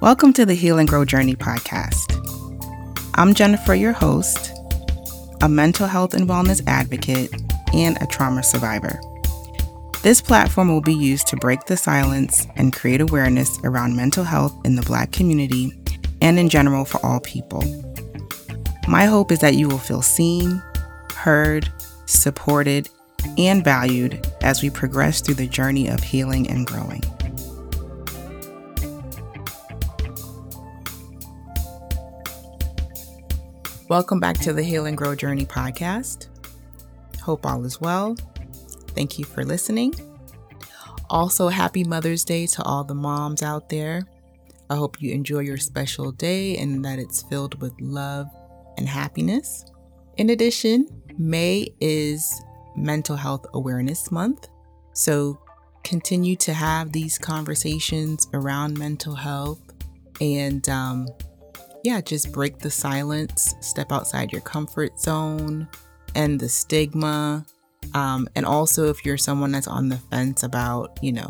Welcome to the Heal and Grow Journey podcast. I'm Jennifer, your host, a mental health and wellness advocate, and a trauma survivor. This platform will be used to break the silence and create awareness around mental health in the Black community and in general for all people. My hope is that you will feel seen, heard, supported, and valued as we progress through the journey of healing and growing. Welcome back to the Heal and Grow Journey podcast. Hope all is well. Thank you for listening. Also, happy Mother's Day to all the moms out there. I hope you enjoy your special day and that it's filled with love and happiness. In addition, May is Mental Health Awareness Month. So continue to have these conversations around mental health and um, yeah, just break the silence, step outside your comfort zone and the stigma. Um, and also, if you're someone that's on the fence about, you know,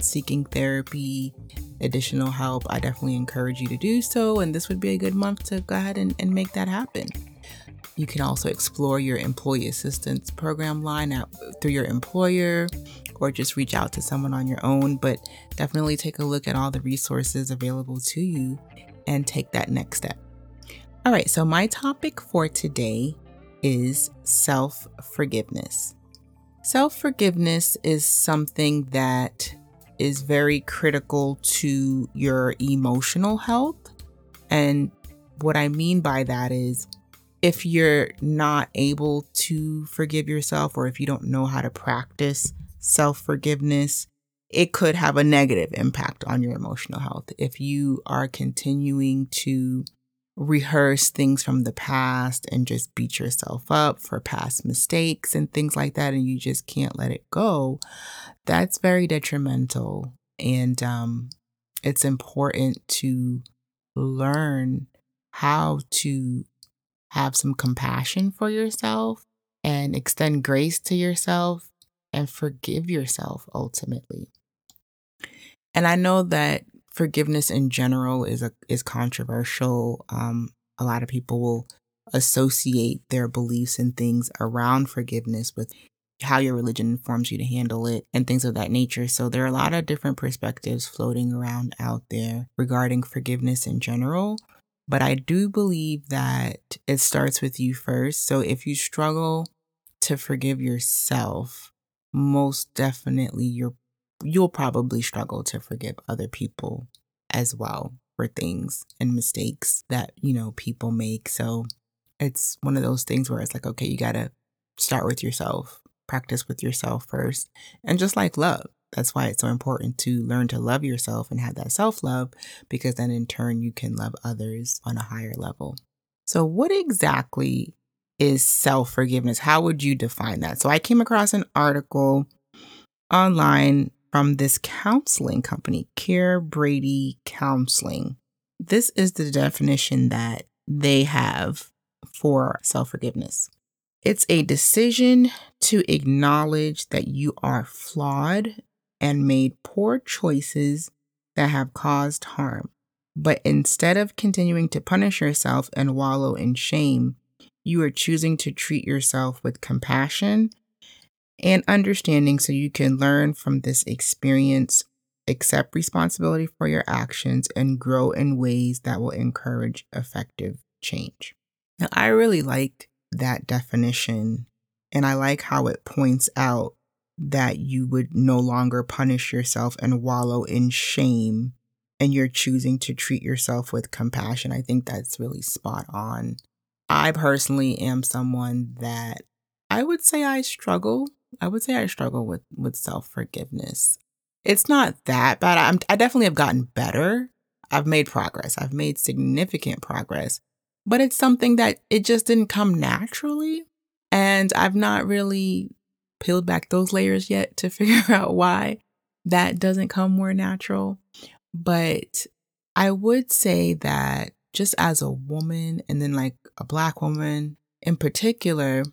seeking therapy, additional help, I definitely encourage you to do so. And this would be a good month to go ahead and, and make that happen. You can also explore your employee assistance program line out through your employer or just reach out to someone on your own. But definitely take a look at all the resources available to you and take that next step. All right, so my topic for today is self forgiveness. Self forgiveness is something that is very critical to your emotional health. And what I mean by that is if you're not able to forgive yourself or if you don't know how to practice self forgiveness, it could have a negative impact on your emotional health. If you are continuing to rehearse things from the past and just beat yourself up for past mistakes and things like that, and you just can't let it go, that's very detrimental. And um, it's important to learn how to have some compassion for yourself and extend grace to yourself and forgive yourself ultimately. And I know that forgiveness in general is a is controversial. Um, a lot of people will associate their beliefs and things around forgiveness with how your religion informs you to handle it and things of that nature. So there are a lot of different perspectives floating around out there regarding forgiveness in general. But I do believe that it starts with you first. So if you struggle to forgive yourself, most definitely you're you'll probably struggle to forgive other people as well for things and mistakes that, you know, people make. So it's one of those things where it's like, okay, you got to start with yourself, practice with yourself first. And just like love, that's why it's so important to learn to love yourself and have that self love, because then in turn you can love others on a higher level. So, what exactly is self forgiveness? How would you define that? So, I came across an article online from this counseling company, Care Brady Counseling. This is the definition that they have for self forgiveness. It's a decision to acknowledge that you are flawed and made poor choices that have caused harm. But instead of continuing to punish yourself and wallow in shame, you are choosing to treat yourself with compassion and understanding so you can learn from this experience, accept responsibility for your actions, and grow in ways that will encourage effective change. Now, I really like that definition, and I like how it points out that you would no longer punish yourself and wallow in shame and you're choosing to treat yourself with compassion. I think that's really spot on. I personally am someone that I would say I struggle I would say I struggle with with self forgiveness. It's not that bad. I'm, I definitely have gotten better. I've made progress. I've made significant progress, but it's something that it just didn't come naturally, and I've not really peeled back those layers yet to figure out why that doesn't come more natural. But I would say that just as a woman, and then like a black woman in particular,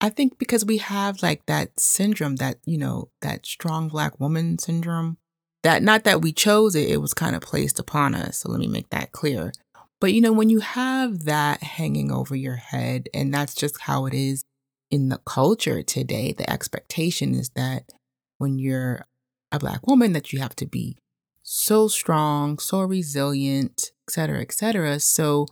I think because we have like that syndrome, that, you know, that strong black woman syndrome, that not that we chose it, it was kind of placed upon us. So let me make that clear. But, you know, when you have that hanging over your head, and that's just how it is in the culture today, the expectation is that when you're a black woman, that you have to be so strong, so resilient, et cetera, et cetera. So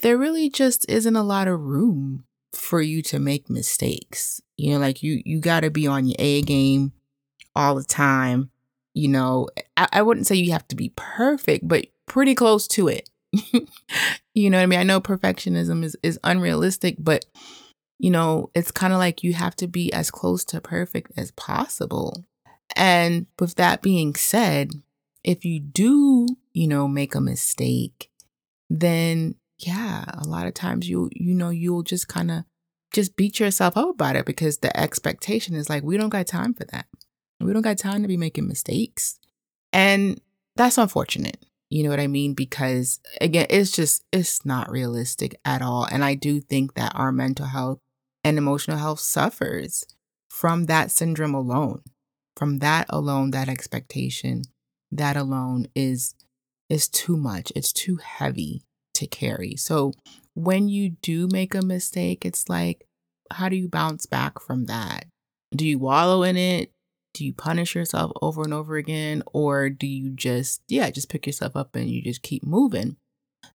there really just isn't a lot of room for you to make mistakes. You know, like you you got to be on your A game all the time. You know, I, I wouldn't say you have to be perfect, but pretty close to it. you know what I mean? I know perfectionism is is unrealistic, but you know, it's kind of like you have to be as close to perfect as possible. And with that being said, if you do, you know, make a mistake, then yeah, a lot of times you you know you'll just kind of just beat yourself up about it because the expectation is like we don't got time for that. We don't got time to be making mistakes. And that's unfortunate. You know what I mean? Because again, it's just it's not realistic at all. And I do think that our mental health and emotional health suffers from that syndrome alone. From that alone, that expectation, that alone is is too much. It's too heavy to carry. So when you do make a mistake, it's like, how do you bounce back from that? Do you wallow in it? Do you punish yourself over and over again? Or do you just, yeah, just pick yourself up and you just keep moving?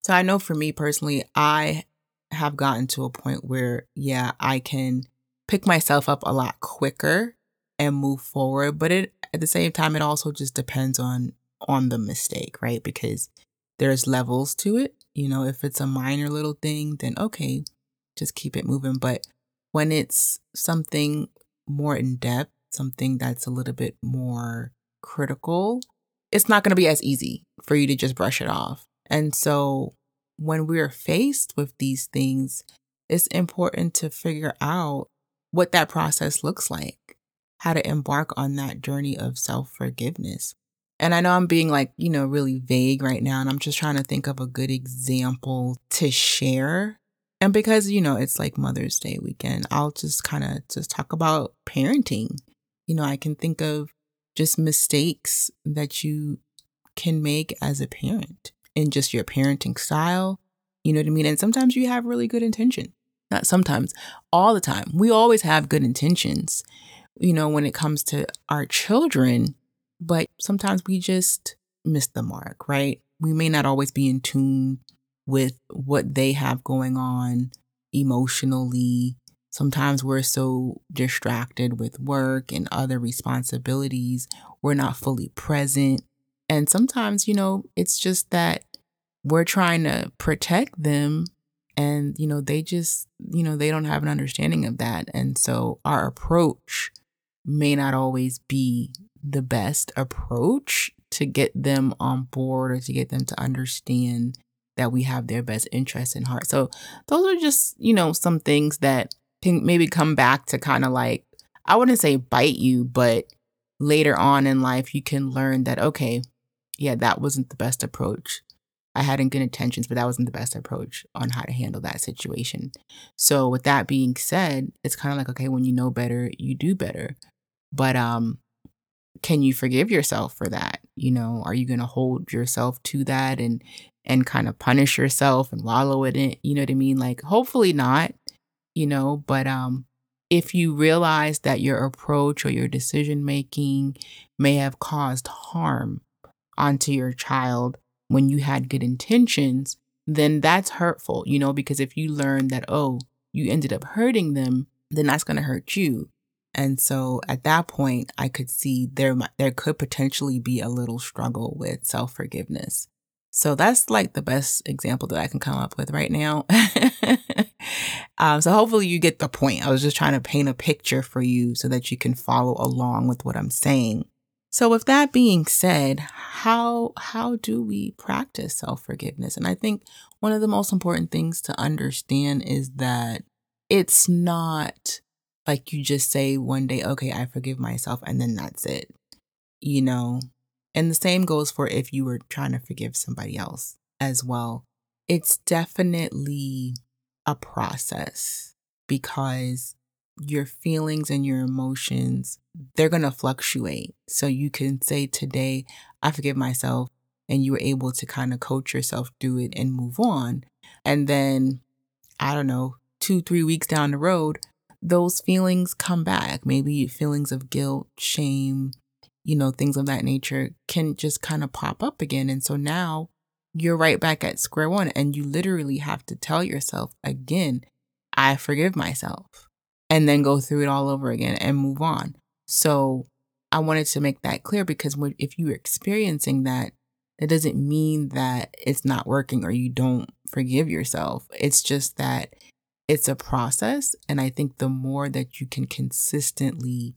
So I know for me personally, I have gotten to a point where, yeah, I can pick myself up a lot quicker and move forward. But it at the same time, it also just depends on on the mistake, right? Because there's levels to it. You know, if it's a minor little thing, then okay, just keep it moving. But when it's something more in depth, something that's a little bit more critical, it's not going to be as easy for you to just brush it off. And so when we're faced with these things, it's important to figure out what that process looks like, how to embark on that journey of self forgiveness. And I know I'm being like, you know, really vague right now, and I'm just trying to think of a good example to share. And because, you know, it's like Mother's Day weekend, I'll just kind of just talk about parenting. You know, I can think of just mistakes that you can make as a parent in just your parenting style. You know what I mean? And sometimes you have really good intention. Not sometimes, all the time. We always have good intentions, you know, when it comes to our children but sometimes we just miss the mark, right? We may not always be in tune with what they have going on emotionally. Sometimes we're so distracted with work and other responsibilities, we're not fully present. And sometimes, you know, it's just that we're trying to protect them and, you know, they just, you know, they don't have an understanding of that. And so our approach may not always be the best approach to get them on board or to get them to understand that we have their best interests in heart. So those are just, you know, some things that can maybe come back to kind of like, I wouldn't say bite you, but later on in life, you can learn that, okay, yeah, that wasn't the best approach. I had good intentions, but that wasn't the best approach on how to handle that situation. So with that being said, it's kind of like, okay, when you know better, you do better. But um can you forgive yourself for that? You know, are you going to hold yourself to that and and kind of punish yourself and wallow in it? You know what I mean? Like hopefully not, you know, but um if you realize that your approach or your decision making may have caused harm onto your child when you had good intentions, then that's hurtful, you know, because if you learn that, oh, you ended up hurting them, then that's going to hurt you. And so at that point, I could see there there could potentially be a little struggle with self forgiveness. So that's like the best example that I can come up with right now. um, so hopefully you get the point. I was just trying to paint a picture for you so that you can follow along with what I'm saying. So with that being said, how how do we practice self-forgiveness? And I think one of the most important things to understand is that it's not like you just say one day, okay, I forgive myself, and then that's it, you know? And the same goes for if you were trying to forgive somebody else as well. It's definitely a process because your feelings and your emotions, they're going to fluctuate. So you can say today, I forgive myself, and you were able to kind of coach yourself through it and move on. And then, I don't know, two, three weeks down the road, those feelings come back. Maybe feelings of guilt, shame, you know, things of that nature can just kind of pop up again. And so now you're right back at square one and you literally have to tell yourself again, I forgive myself and then go through it all over again and move on. So I wanted to make that clear because if you're experiencing that, that doesn't mean that it's not working or you don't forgive yourself. It's just that it's a process. And I think the more that you can consistently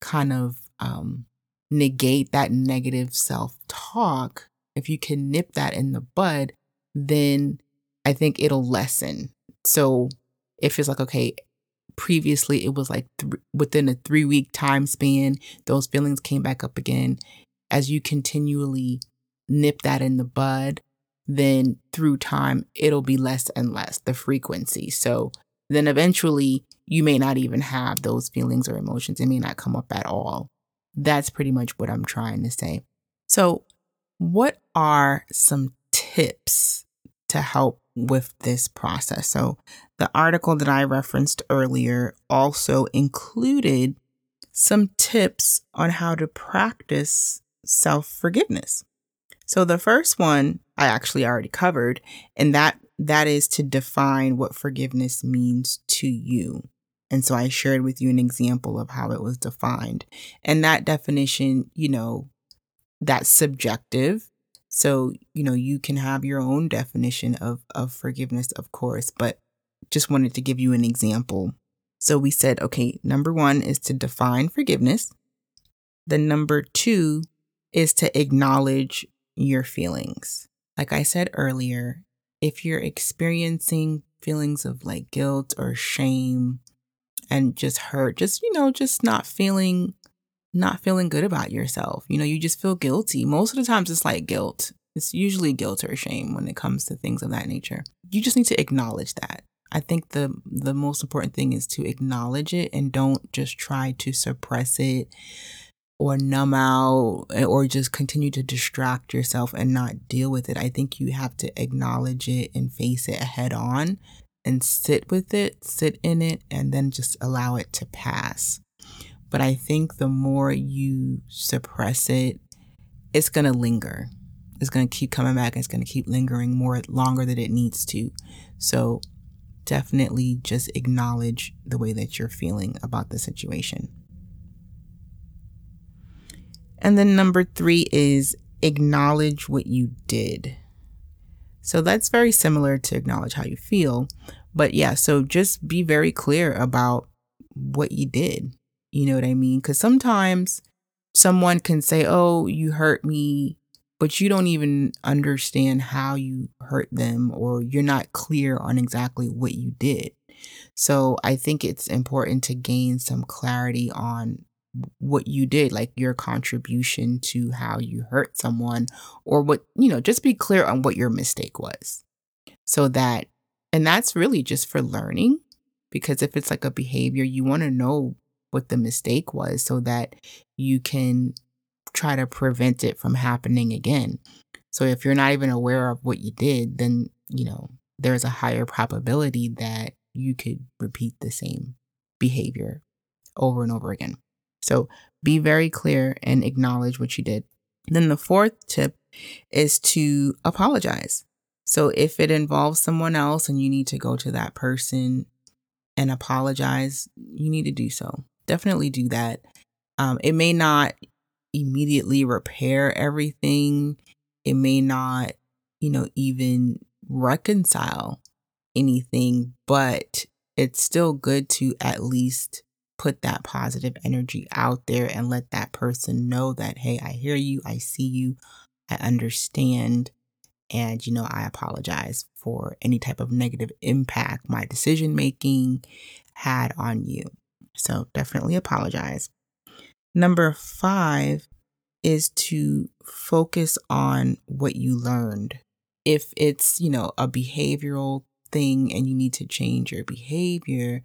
kind of um, negate that negative self talk, if you can nip that in the bud, then I think it'll lessen. So if it's like, okay, previously it was like th- within a three week time span, those feelings came back up again. As you continually nip that in the bud, then through time, it'll be less and less the frequency. So then eventually, you may not even have those feelings or emotions. It may not come up at all. That's pretty much what I'm trying to say. So, what are some tips to help with this process? So, the article that I referenced earlier also included some tips on how to practice self forgiveness. So, the first one I actually already covered, and that that is to define what forgiveness means to you. And so I shared with you an example of how it was defined. And that definition, you know, that's subjective. So, you know, you can have your own definition of, of forgiveness, of course, but just wanted to give you an example. So we said, okay, number one is to define forgiveness. The number two is to acknowledge your feelings. Like I said earlier, if you're experiencing feelings of like guilt or shame and just hurt, just, you know, just not feeling not feeling good about yourself. You know, you just feel guilty. Most of the times it's like guilt. It's usually guilt or shame when it comes to things of that nature. You just need to acknowledge that. I think the the most important thing is to acknowledge it and don't just try to suppress it or numb out eh, or just continue to distract yourself and not deal with it. I think you have to acknowledge it and face it head on and sit with it, sit in it, and then just allow it to pass. But I think the more you suppress it, it's going to linger. It's going to keep coming back. It's going to keep lingering more longer than it needs to. So definitely just acknowledge the way that you're feeling about the situation. And then number three is acknowledge what you did. So that's very similar to acknowledge how you feel. But yeah, so just be very clear about what you did. You know what I mean? Because sometimes someone can say, Oh, you hurt me, but you don't even understand how you hurt them, or you're not clear on exactly what you did. So I think it's important to gain some clarity on what you did, like your contribution to how you hurt someone, or what, you know, just be clear on what your mistake was. So that, and that's really just for learning, because if it's like a behavior, you want to know what the mistake was so that you can try to prevent it from happening again. So if you're not even aware of what you did, then, you know, there's a higher probability that you could repeat the same behavior over and over again. So be very clear and acknowledge what you did. Then the fourth tip is to apologize. So if it involves someone else and you need to go to that person and apologize, you need to do so. Definitely do that. Um, it may not immediately repair everything. It may not, you know, even reconcile anything, but it's still good to at least put that positive energy out there and let that person know that, hey, I hear you, I see you, I understand, and, you know, I apologize for any type of negative impact my decision making had on you. So definitely apologize. Number five is to focus on what you learned. If it's, you know, a behavioral thing and you need to change your behavior,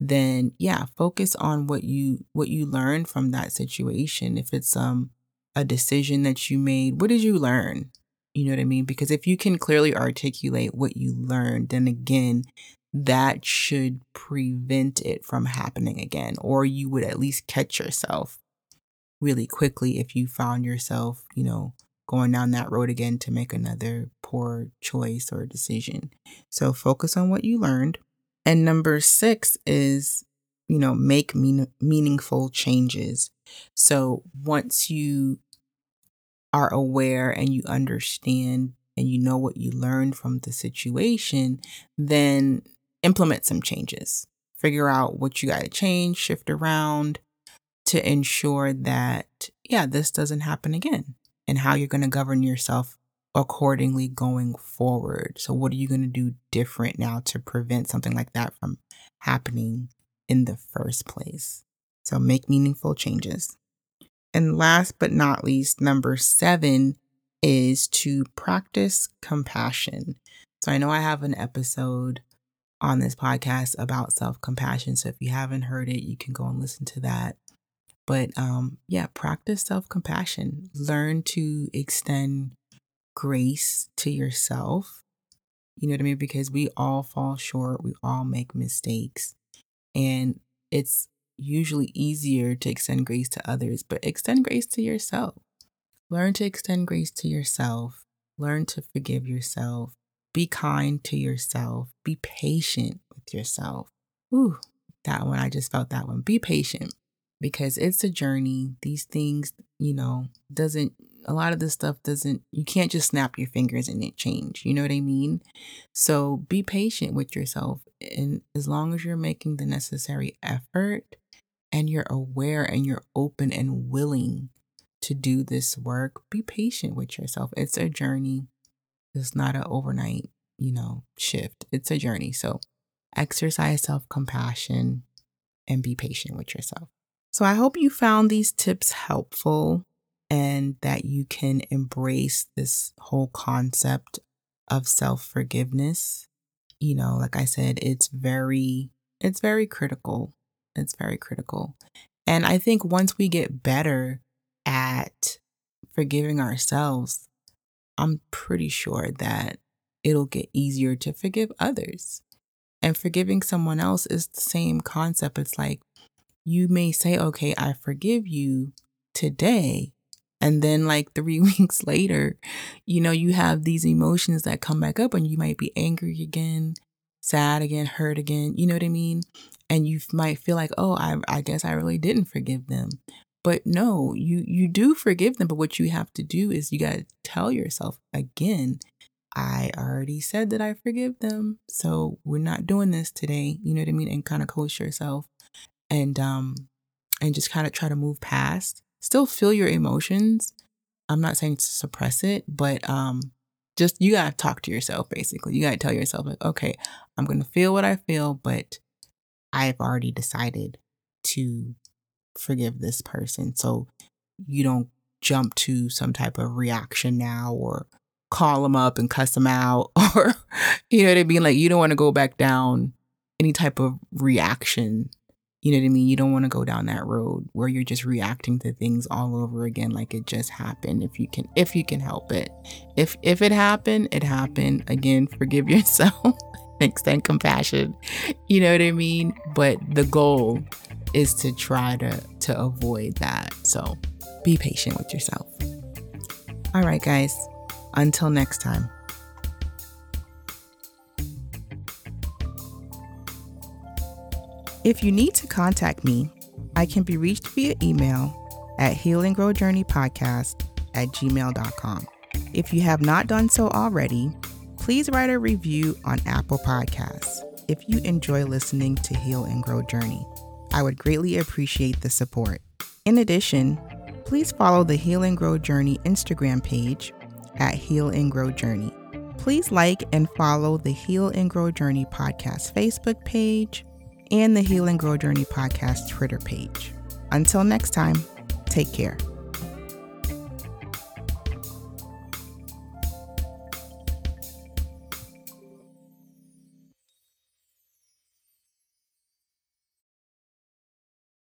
then yeah, focus on what you what you learned from that situation. If it's um a decision that you made, what did you learn? You know what I mean? Because if you can clearly articulate what you learned, then again, that should prevent it from happening again, or you would at least catch yourself really quickly if you found yourself, you know, going down that road again to make another poor choice or decision. So focus on what you learned. And number six is, you know, make mean- meaningful changes. So once you are aware and you understand and you know what you learned from the situation, then implement some changes. Figure out what you got to change, shift around to ensure that, yeah, this doesn't happen again and how you're going to govern yourself accordingly going forward. So, what are you going to do different now to prevent something like that from happening in the first place? So, make meaningful changes. And last but not least, number seven is to practice compassion. So, I know I have an episode on this podcast about self compassion. So, if you haven't heard it, you can go and listen to that. But um, yeah, practice self compassion. Learn to extend grace to yourself. You know what I mean? Because we all fall short, we all make mistakes. And it's usually easier to extend grace to others, but extend grace to yourself. Learn to extend grace to yourself. Learn to forgive yourself. Be kind to yourself. Be patient with yourself. Ooh, that one, I just felt that one. Be patient because it's a journey. These things, you know, doesn't a lot of this stuff doesn't you can't just snap your fingers and it change. You know what I mean? So be patient with yourself and as long as you're making the necessary effort and you're aware and you're open and willing to do this work, be patient with yourself. It's a journey. It's not an overnight, you know, shift. It's a journey. So exercise self-compassion and be patient with yourself. So I hope you found these tips helpful and that you can embrace this whole concept of self forgiveness. You know, like I said, it's very, it's very critical. It's very critical. And I think once we get better at forgiving ourselves, I'm pretty sure that it'll get easier to forgive others. And forgiving someone else is the same concept. It's like you may say, okay, I forgive you today. And then, like three weeks later, you know, you have these emotions that come back up and you might be angry again, sad again, hurt again. You know what I mean? And you might feel like, oh, I, I guess I really didn't forgive them. But no, you you do forgive them. But what you have to do is you got to tell yourself again, I already said that I forgive them. So we're not doing this today. You know what I mean? And kind of coach yourself and um and just kind of try to move past. Still feel your emotions. I'm not saying to suppress it, but um just you got to talk to yourself basically. You got to tell yourself like, okay, I'm to feel what I feel, but I've already decided to forgive this person. So you don't jump to some type of reaction now or call them up and cuss them out or you know what I mean like you don't want to go back down any type of reaction you know what I mean? You don't want to go down that road where you're just reacting to things all over again like it just happened if you can if you can help it. If if it happened, it happened. Again, forgive yourself. Extend compassion. You know what I mean? But the goal is to try to to avoid that. So, be patient with yourself. All right, guys. Until next time. If you need to contact me, I can be reached via email at healinggrowjourneypodcast at gmail.com. If you have not done so already, please write a review on Apple Podcasts if you enjoy listening to Heal and Grow Journey. I would greatly appreciate the support. In addition, please follow the Heal and Grow Journey Instagram page at Heal and Grow Journey. Please like and follow the Heal and Grow Journey podcast Facebook page and the Heal and Grow Journey podcast Twitter page. Until next time, take care.